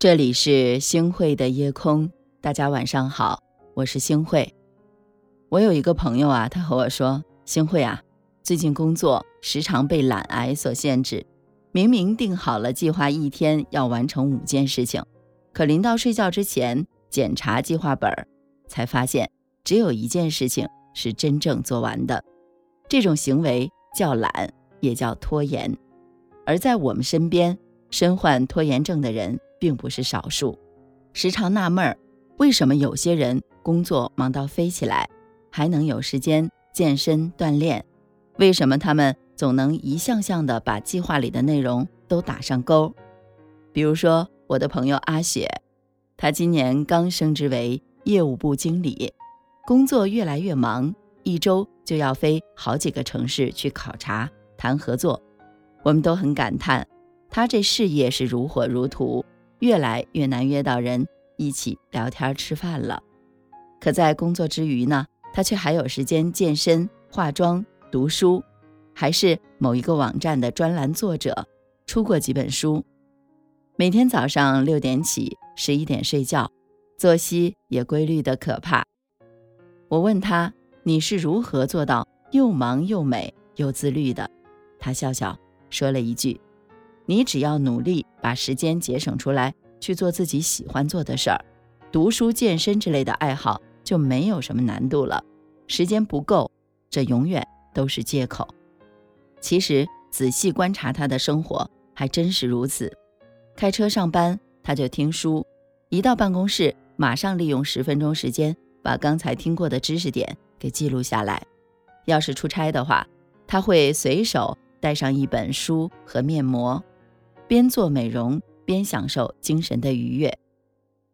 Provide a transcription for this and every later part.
这里是星汇的夜空，大家晚上好，我是星汇。我有一个朋友啊，他和我说：“星汇啊，最近工作时常被懒癌所限制，明明定好了计划，一天要完成五件事情，可临到睡觉之前检查计划本，才发现只有一件事情是真正做完的。这种行为叫懒，也叫拖延。而在我们身边，身患拖延症的人。”并不是少数，时常纳闷儿，为什么有些人工作忙到飞起来，还能有时间健身锻炼？为什么他们总能一项项的把计划里的内容都打上勾？比如说我的朋友阿雪，她今年刚升职为业务部经理，工作越来越忙，一周就要飞好几个城市去考察谈合作。我们都很感叹，她这事业是如火如荼。越来越难约到人一起聊天吃饭了，可在工作之余呢，他却还有时间健身、化妆、读书，还是某一个网站的专栏作者，出过几本书。每天早上六点起，十一点睡觉，作息也规律的可怕。我问他：“你是如何做到又忙又美又自律的？”他笑笑说了一句。你只要努力把时间节省出来去做自己喜欢做的事儿，读书、健身之类的爱好就没有什么难度了。时间不够，这永远都是借口。其实仔细观察他的生活，还真是如此。开车上班他就听书，一到办公室马上利用十分钟时间把刚才听过的知识点给记录下来。要是出差的话，他会随手带上一本书和面膜。边做美容边享受精神的愉悦，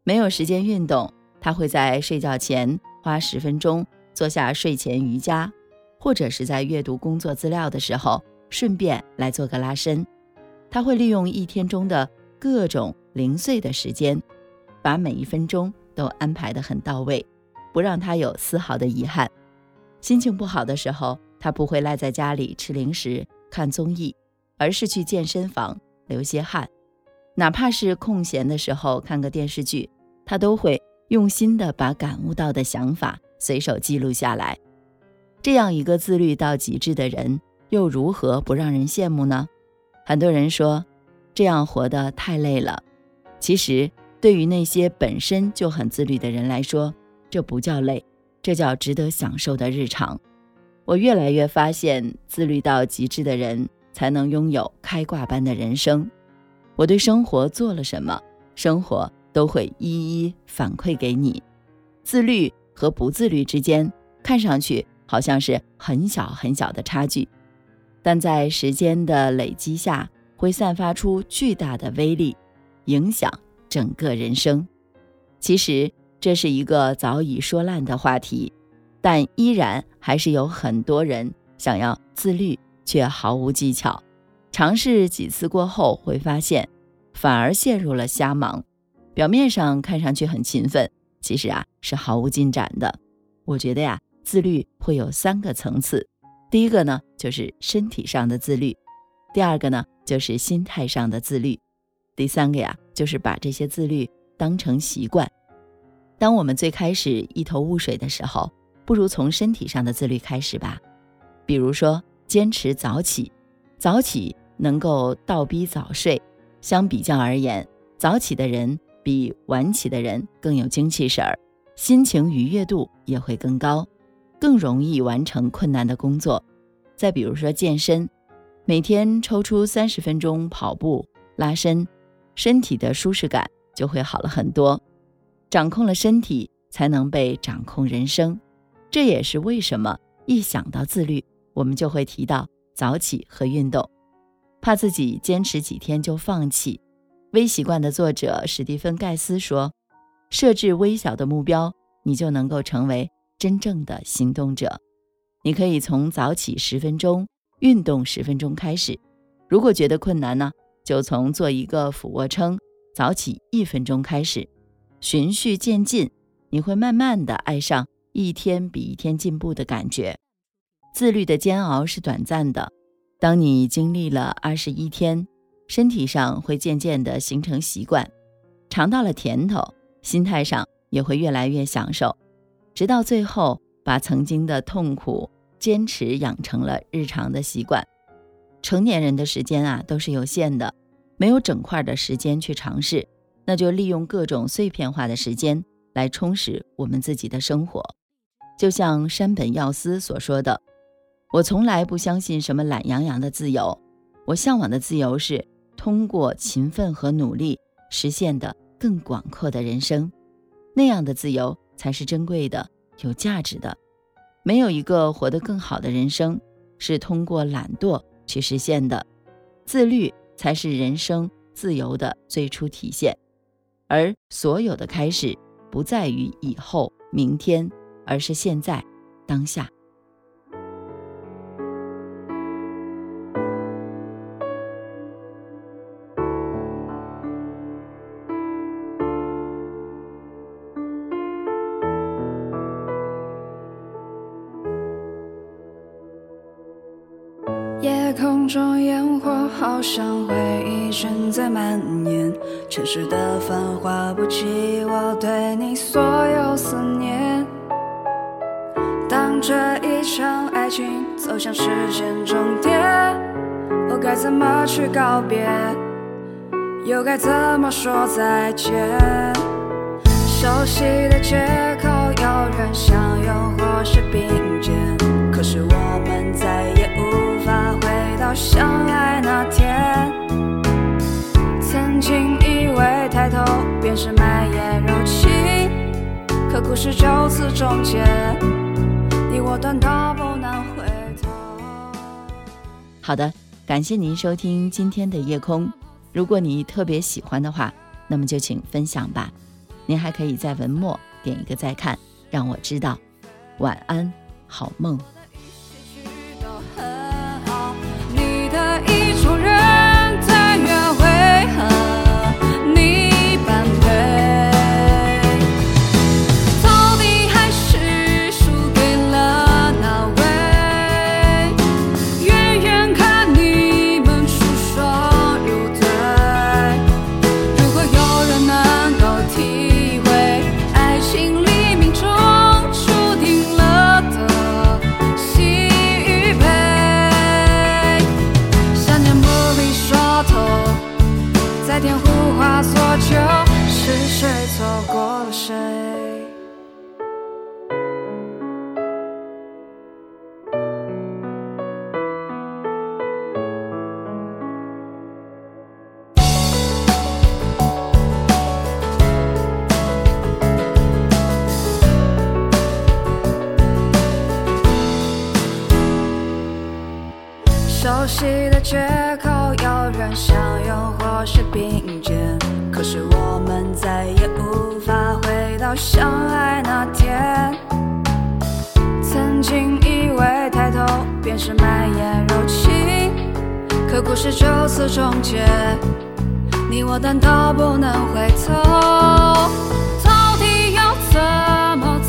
没有时间运动，他会在睡觉前花十分钟做下睡前瑜伽，或者是在阅读工作资料的时候顺便来做个拉伸。他会利用一天中的各种零碎的时间，把每一分钟都安排得很到位，不让他有丝毫的遗憾。心情不好的时候，他不会赖在家里吃零食看综艺，而是去健身房。流些汗，哪怕是空闲的时候看个电视剧，他都会用心的把感悟到的想法随手记录下来。这样一个自律到极致的人，又如何不让人羡慕呢？很多人说这样活得太累了，其实对于那些本身就很自律的人来说，这不叫累，这叫值得享受的日常。我越来越发现，自律到极致的人。才能拥有开挂般的人生。我对生活做了什么，生活都会一一反馈给你。自律和不自律之间，看上去好像是很小很小的差距，但在时间的累积下，会散发出巨大的威力，影响整个人生。其实这是一个早已说烂的话题，但依然还是有很多人想要自律。却毫无技巧，尝试几次过后，会发现反而陷入了瞎忙。表面上看上去很勤奋，其实啊是毫无进展的。我觉得呀，自律会有三个层次。第一个呢，就是身体上的自律；第二个呢，就是心态上的自律；第三个呀，就是把这些自律当成习惯。当我们最开始一头雾水的时候，不如从身体上的自律开始吧。比如说。坚持早起，早起能够倒逼早睡。相比较而言，早起的人比晚起的人更有精气神儿，心情愉悦度也会更高，更容易完成困难的工作。再比如说健身，每天抽出三十分钟跑步拉伸，身体的舒适感就会好了很多。掌控了身体，才能被掌控人生。这也是为什么一想到自律。我们就会提到早起和运动，怕自己坚持几天就放弃。微习惯的作者史蒂芬·盖斯说：“设置微小的目标，你就能够成为真正的行动者。你可以从早起十分钟、运动十分钟开始。如果觉得困难呢，就从做一个俯卧撑、早起一分钟开始，循序渐进，你会慢慢的爱上一天比一天进步的感觉。”自律的煎熬是短暂的，当你经历了二十一天，身体上会渐渐地形成习惯，尝到了甜头，心态上也会越来越享受，直到最后把曾经的痛苦坚持养成了日常的习惯。成年人的时间啊都是有限的，没有整块的时间去尝试，那就利用各种碎片化的时间来充实我们自己的生活。就像山本耀司所说的：“我从来不相信什么懒洋洋的自由，我向往的自由是通过勤奋和努力实现的更广阔的人生，那样的自由才是珍贵的、有价值的。没有一个活得更好的人生是通过懒惰。”去实现的，自律才是人生自由的最初体现，而所有的开始不在于以后、明天，而是现在、当下。夜空中烟火，好像回忆正在蔓延。城市的繁华不及我对你所有思念。当这一场爱情走向时间终点，我该怎么去告别？又该怎么说再见？熟悉的街口，有人相拥或是并肩，可是我们再也无相爱那天。曾经以为抬头便是满眼柔情，可故事就此终结，你我断到不能回头。好的，感谢您收听今天的夜空。如果你特别喜欢的话，那么就请分享吧。您还可以在文末点一个再看，让我知道。晚安，好梦。在天胡话所求，是谁错过了谁？熟悉的街口，有人相拥或是并肩，可是我们再也无法回到相爱那天。曾经以为抬头便是满眼柔情，可故事就此终结，你我难道不能回头？到底要怎么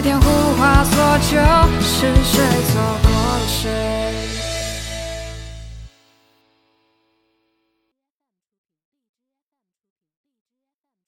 天胡话所求，是谁错过了谁？